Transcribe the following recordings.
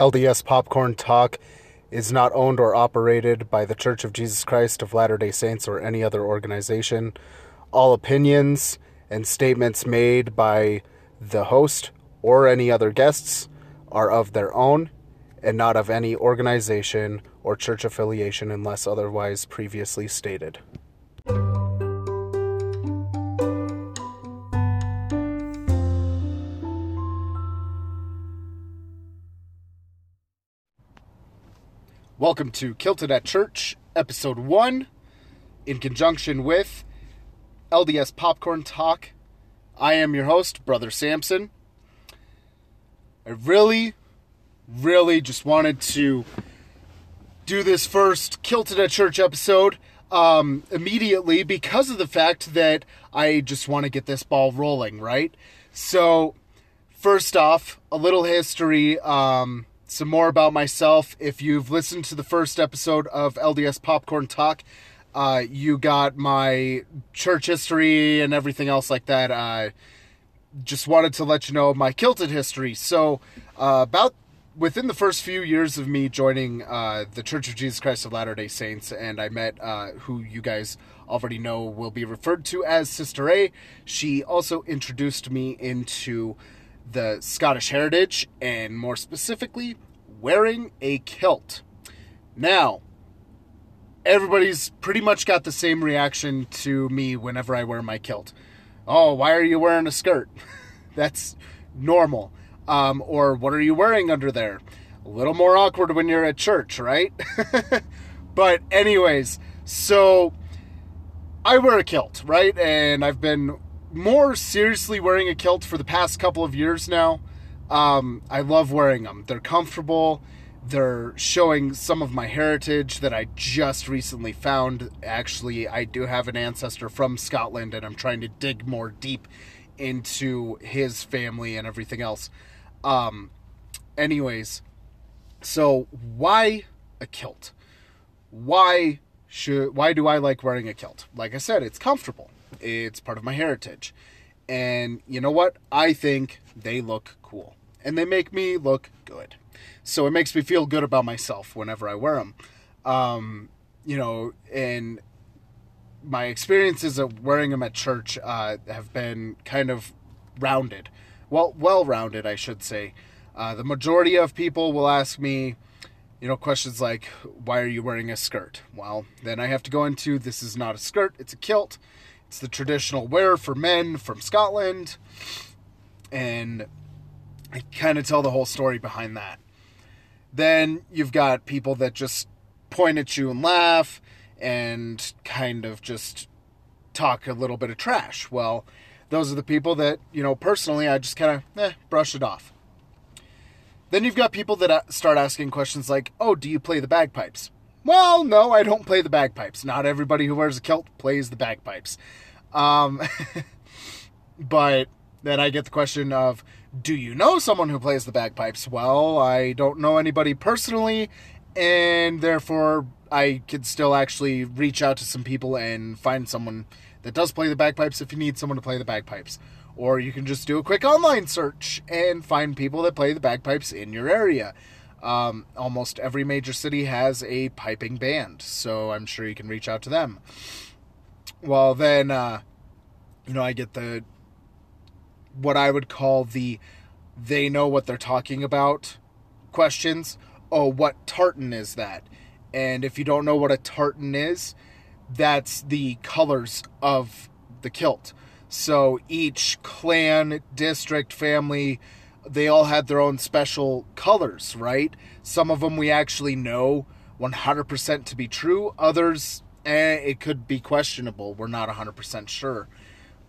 LDS Popcorn Talk is not owned or operated by the Church of Jesus Christ of Latter day Saints or any other organization. All opinions and statements made by the host or any other guests are of their own and not of any organization or church affiliation unless otherwise previously stated. Welcome to Kilted at Church, episode one, in conjunction with LDS Popcorn Talk. I am your host, Brother Samson. I really, really just wanted to do this first Kilted at Church episode um, immediately because of the fact that I just want to get this ball rolling, right? So, first off, a little history. Um, some more about myself. If you've listened to the first episode of LDS Popcorn Talk, uh, you got my church history and everything else like that. Uh, just wanted to let you know my kilted history. So, uh, about within the first few years of me joining uh, the Church of Jesus Christ of Latter day Saints, and I met uh, who you guys already know will be referred to as Sister A. She also introduced me into the Scottish heritage, and more specifically, wearing a kilt. Now, everybody's pretty much got the same reaction to me whenever I wear my kilt. Oh, why are you wearing a skirt? That's normal. Um, or what are you wearing under there? A little more awkward when you're at church, right? but, anyways, so I wear a kilt, right? And I've been more seriously wearing a kilt for the past couple of years now. Um, I love wearing them. They're comfortable. They're showing some of my heritage that I just recently found. Actually, I do have an ancestor from Scotland, and I'm trying to dig more deep into his family and everything else. Um, anyways, so why a kilt? Why should why do I like wearing a kilt? Like I said, it's comfortable. It's part of my heritage. And you know what? I think they look cool. And they make me look good. So it makes me feel good about myself whenever I wear them. Um, you know, and my experiences of wearing them at church uh, have been kind of rounded. Well, well rounded, I should say. Uh, the majority of people will ask me, you know, questions like, why are you wearing a skirt? Well, then I have to go into this is not a skirt, it's a kilt. It's the traditional wear for men from Scotland. And I kind of tell the whole story behind that. Then you've got people that just point at you and laugh and kind of just talk a little bit of trash. Well, those are the people that, you know, personally, I just kind of eh, brush it off. Then you've got people that start asking questions like, oh, do you play the bagpipes? Well, no, I don't play the bagpipes. Not everybody who wears a kilt plays the bagpipes. Um, but then I get the question of, do you know someone who plays the bagpipes? Well, I don't know anybody personally, and therefore I could still actually reach out to some people and find someone that does play the bagpipes if you need someone to play the bagpipes. Or you can just do a quick online search and find people that play the bagpipes in your area. Um, almost every major city has a piping band, so I'm sure you can reach out to them. Well, then, uh, you know, I get the what I would call the they know what they're talking about questions. Oh, what tartan is that? And if you don't know what a tartan is, that's the colors of the kilt. So each clan, district, family, they all had their own special colors, right? Some of them we actually know 100% to be true. Others, eh, it could be questionable. We're not 100% sure.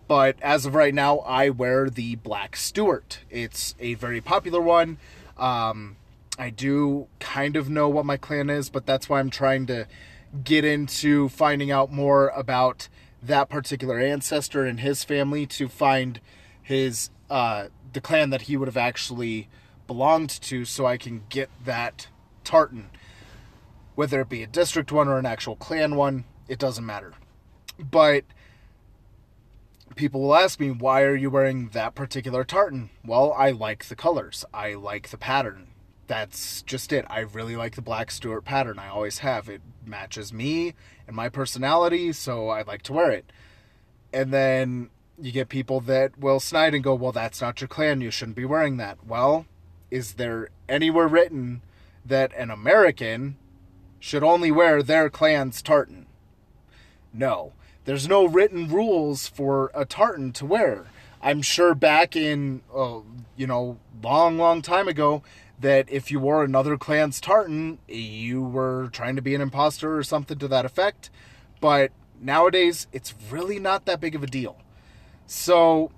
But as of right now, I wear the Black Stewart. It's a very popular one. Um, I do kind of know what my clan is, but that's why I'm trying to get into finding out more about that particular ancestor and his family to find his uh, the clan that he would have actually belonged to, so I can get that tartan, whether it be a district one or an actual clan one. It doesn't matter, but people will ask me, why are you wearing that particular tartan? Well, I like the colors. I like the pattern. that's just it. I really like the black Stewart pattern. I always have. It matches me and my personality, so I like to wear it. And then you get people that will snide and go, Well, that's not your clan. You shouldn't be wearing that. Well, is there anywhere written that an American should only wear their clan's tartan? No. There's no written rules for a tartan to wear. I'm sure back in, uh, you know, long, long time ago, that if you wore another clan's tartan, you were trying to be an imposter or something to that effect. But nowadays, it's really not that big of a deal. So,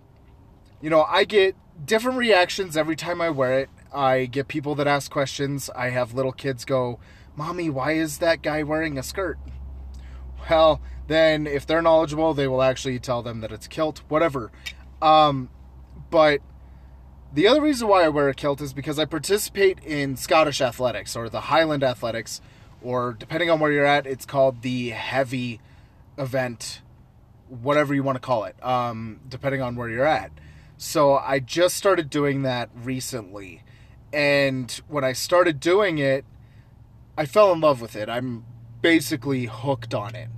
you know, I get different reactions every time I wear it. I get people that ask questions. I have little kids go, Mommy, why is that guy wearing a skirt? Well, then if they're knowledgeable, they will actually tell them that it's kilt, whatever. Um, but the other reason why I wear a kilt is because I participate in Scottish athletics or the Highland athletics, or depending on where you're at, it's called the heavy event whatever you want to call it, um, depending on where you're at. So I just started doing that recently. And when I started doing it, I fell in love with it. I'm basically hooked on it.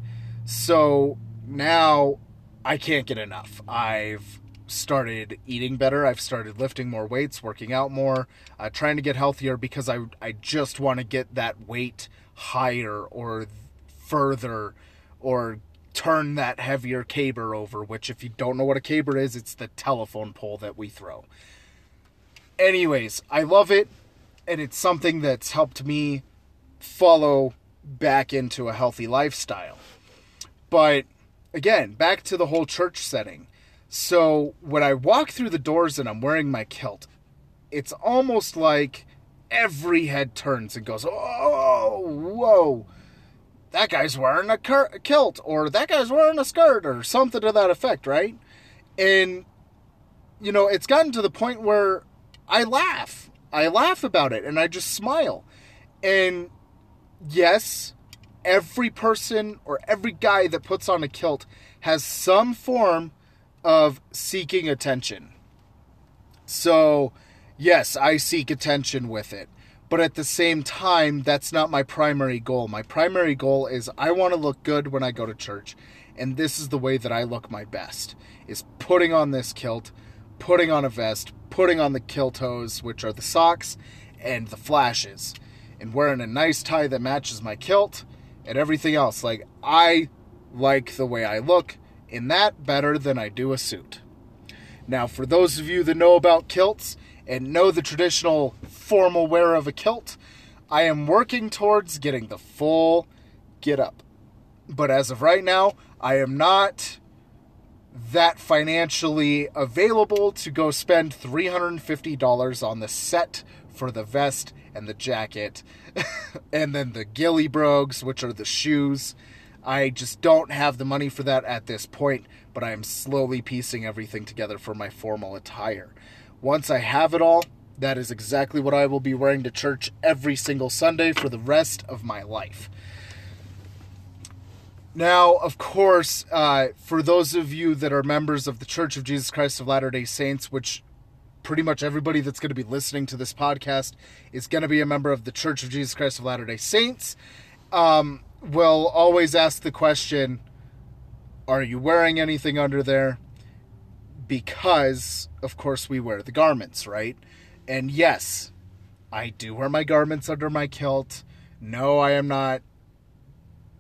So now I can't get enough. I've started eating better. I've started lifting more weights, working out more, uh, trying to get healthier because I, I just want to get that weight higher or further or turn that heavier caber over, which, if you don't know what a caber is, it's the telephone pole that we throw. Anyways, I love it, and it's something that's helped me follow back into a healthy lifestyle. But again, back to the whole church setting. So when I walk through the doors and I'm wearing my kilt, it's almost like every head turns and goes, oh, whoa that guy's wearing a, cur- a kilt or that guy's wearing a skirt or something to that effect, right? And you know, it's gotten to the point where I laugh. I laugh about it and I just smile. And yes, every person or every guy that puts on a kilt has some form of seeking attention. So, yes, I seek attention with it but at the same time, that's not my primary goal. My primary goal is I want to look good when I go to church, and this is the way that I look my best: is putting on this kilt, putting on a vest, putting on the kilt hose, which are the socks, and the flashes, and wearing a nice tie that matches my kilt, and everything else. Like I like the way I look in that better than I do a suit. Now, for those of you that know about kilts, and know the traditional formal wear of a kilt, I am working towards getting the full get up. But as of right now, I am not that financially available to go spend $350 on the set for the vest and the jacket and then the ghillie brogues, which are the shoes. I just don't have the money for that at this point, but I am slowly piecing everything together for my formal attire. Once I have it all, that is exactly what I will be wearing to church every single Sunday for the rest of my life. Now, of course, uh, for those of you that are members of the Church of Jesus Christ of Latter day Saints, which pretty much everybody that's going to be listening to this podcast is going to be a member of the Church of Jesus Christ of Latter day Saints, um, will always ask the question Are you wearing anything under there? Because, of course, we wear the garments, right? And yes, I do wear my garments under my kilt. No, I am not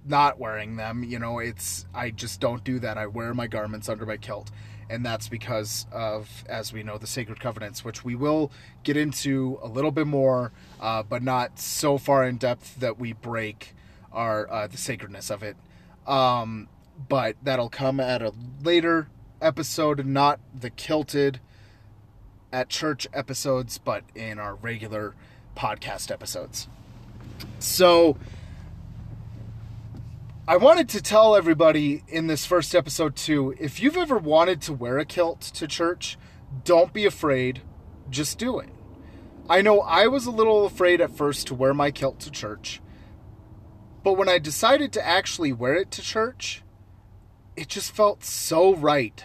not wearing them. You know, it's I just don't do that. I wear my garments under my kilt. And that's because of, as we know, the sacred covenants, which we will get into a little bit more, uh, but not so far in depth that we break our uh, the sacredness of it. Um, but that'll come at a later episode, not the kilted at church episodes, but in our regular podcast episodes. So, I wanted to tell everybody in this first episode too if you've ever wanted to wear a kilt to church, don't be afraid, just do it. I know I was a little afraid at first to wear my kilt to church, but when I decided to actually wear it to church, it just felt so right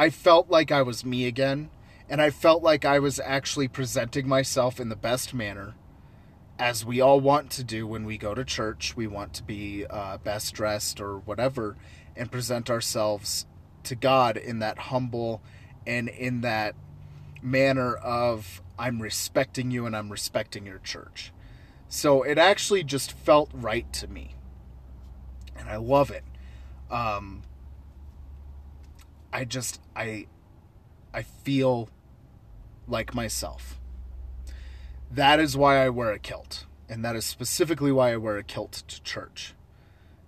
I felt like I was me again. And I felt like I was actually presenting myself in the best manner, as we all want to do when we go to church. We want to be uh, best dressed or whatever and present ourselves to God in that humble and in that manner of I'm respecting you and I'm respecting your church. So it actually just felt right to me. And I love it. Um, I just I I feel like myself. That is why I wear a kilt, and that is specifically why I wear a kilt to church.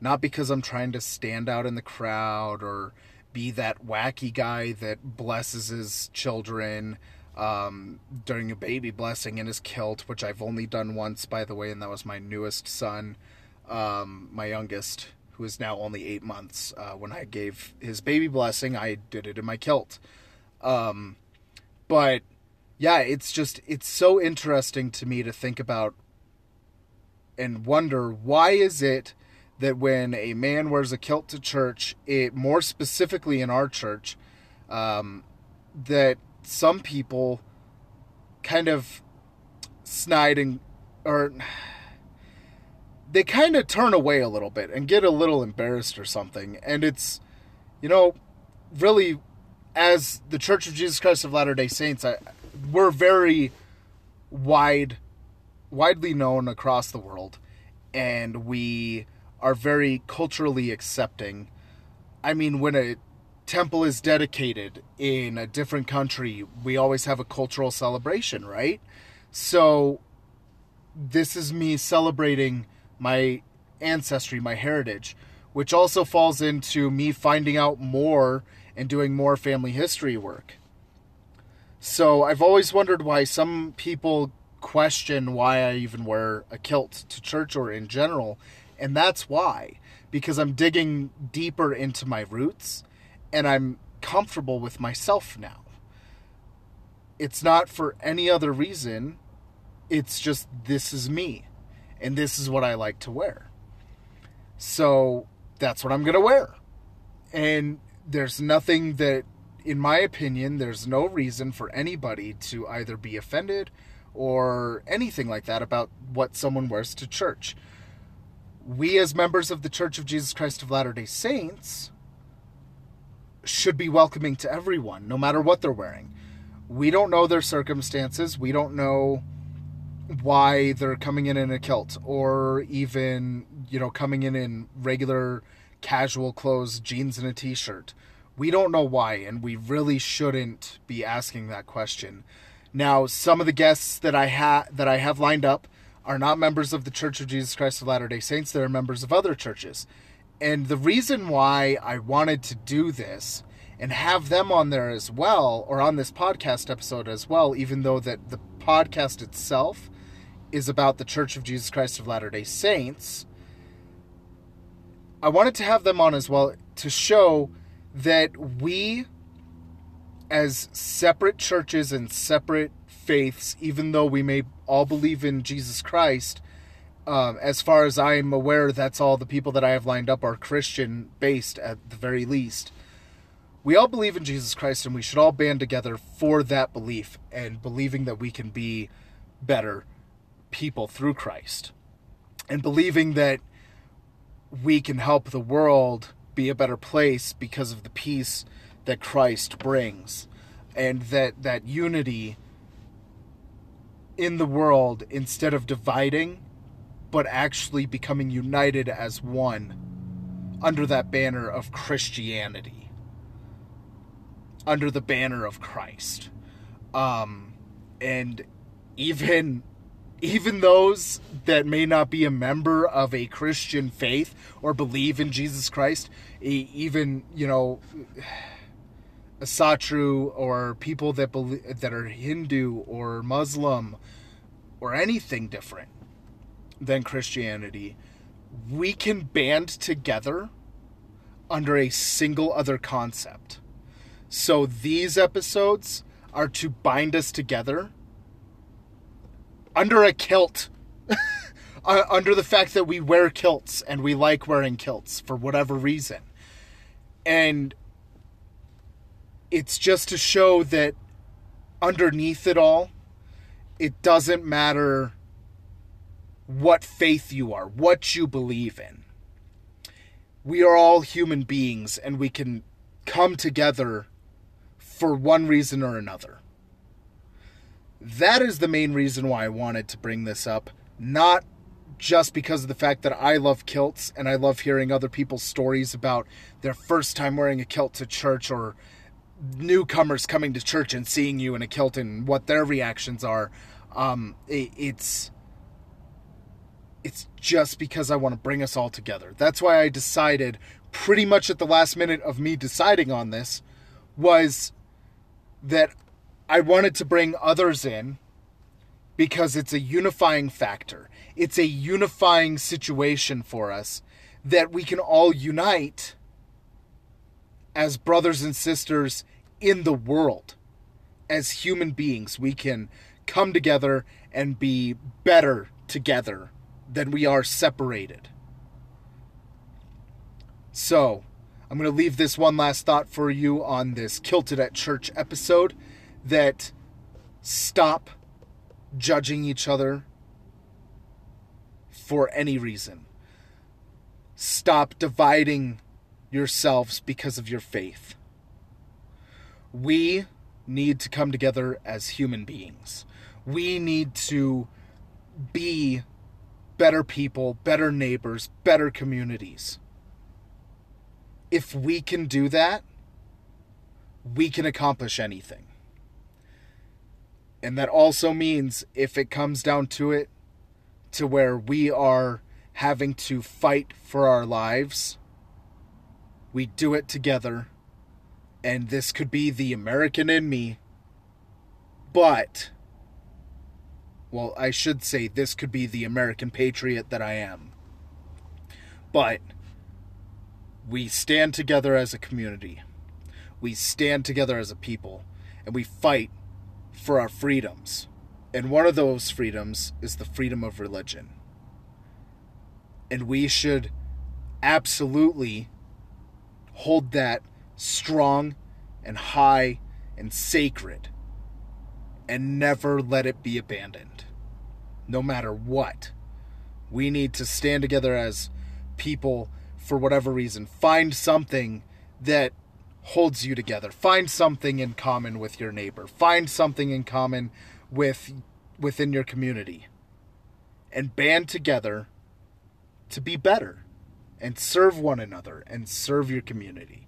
Not because I'm trying to stand out in the crowd or be that wacky guy that blesses his children um, during a baby blessing in his kilt, which I've only done once, by the way, and that was my newest son, um, my youngest, is now only eight months. Uh, when I gave his baby blessing, I did it in my kilt. Um, but yeah, it's just, it's so interesting to me to think about and wonder why is it that when a man wears a kilt to church, it more specifically in our church, um, that some people kind of snide and or they kind of turn away a little bit and get a little embarrassed or something and it's you know really as the church of jesus christ of latter day saints I, we're very wide widely known across the world and we are very culturally accepting i mean when a temple is dedicated in a different country, we always have a cultural celebration, right? So this is me celebrating my ancestry, my heritage, which also falls into me finding out more and doing more family history work. So I've always wondered why some people question why I even wear a kilt to church or in general, and that's why because I'm digging deeper into my roots and I'm comfortable with myself now. It's not for any other reason. It's just this is me and this is what I like to wear. So that's what I'm going to wear. And there's nothing that, in my opinion, there's no reason for anybody to either be offended or anything like that about what someone wears to church. We, as members of the Church of Jesus Christ of Latter day Saints, should be welcoming to everyone, no matter what they're wearing. We don't know their circumstances. We don't know why they're coming in in a kilt or even, you know, coming in in regular casual clothes, jeans and a t shirt. We don't know why, and we really shouldn't be asking that question. Now, some of the guests that I ha- that I have lined up are not members of the Church of Jesus Christ of Latter-day Saints. They're members of other churches. And the reason why I wanted to do this and have them on there as well, or on this podcast episode as well, even though that the podcast itself is about the Church of Jesus Christ of Latter day Saints, I wanted to have them on as well to show that we, as separate churches and separate faiths, even though we may all believe in Jesus Christ, um, as far as I'm aware, that's all the people that I have lined up are Christian based at the very least. We all believe in Jesus Christ and we should all band together for that belief and believing that we can be better people through Christ. And believing that we can help the world be a better place because of the peace that Christ brings. And that that unity in the world instead of dividing but actually becoming united as one under that banner of Christianity, under the banner of Christ. Um, and even even those that may not be a member of a Christian faith or believe in Jesus Christ, even you know, Asatru or people that believe that are Hindu or Muslim or anything different, than Christianity, we can band together under a single other concept. So these episodes are to bind us together under a kilt. uh, under the fact that we wear kilts and we like wearing kilts for whatever reason. And it's just to show that underneath it all, it doesn't matter what faith you are, what you believe in. We are all human beings and we can come together for one reason or another. That is the main reason why I wanted to bring this up, not just because of the fact that I love kilts and I love hearing other people's stories about their first time wearing a kilt to church or newcomers coming to church and seeing you in a kilt and what their reactions are. Um, it, it's it's just because I want to bring us all together. That's why I decided pretty much at the last minute of me deciding on this was that I wanted to bring others in because it's a unifying factor. It's a unifying situation for us that we can all unite as brothers and sisters in the world. As human beings, we can come together and be better together than we are separated. So, I'm going to leave this one last thought for you on this Kilted at Church episode that stop judging each other for any reason. Stop dividing yourselves because of your faith. We need to come together as human beings. We need to be better people, better neighbors, better communities. If we can do that, we can accomplish anything. And that also means if it comes down to it, to where we are having to fight for our lives, we do it together. And this could be the American in me. But, well, I should say this could be the American patriot that I am. But, we stand together as a community. We stand together as a people. And we fight for our freedoms. And one of those freedoms is the freedom of religion. And we should absolutely hold that strong and high and sacred and never let it be abandoned. No matter what. We need to stand together as people for whatever reason. Find something that holds you together. Find something in common with your neighbor. Find something in common with within your community. And band together to be better and serve one another and serve your community.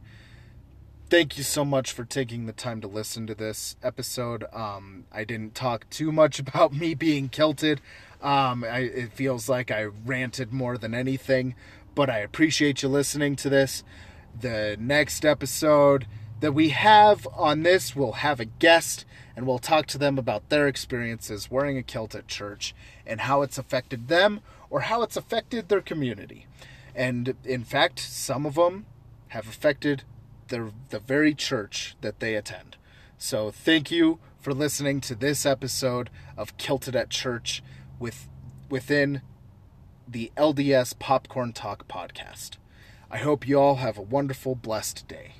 Thank you so much for taking the time to listen to this episode. Um, I didn't talk too much about me being kilted. Um, I, it feels like I ranted more than anything, but I appreciate you listening to this the next episode that we have on this, we'll have a guest and we'll talk to them about their experiences wearing a kilt at church and how it's affected them or how it's affected their community. And in fact, some of them have affected the, the very church that they attend. So thank you for listening to this episode of Kilted at Church with within the LDS Popcorn Talk podcast. I hope you all have a wonderful, blessed day.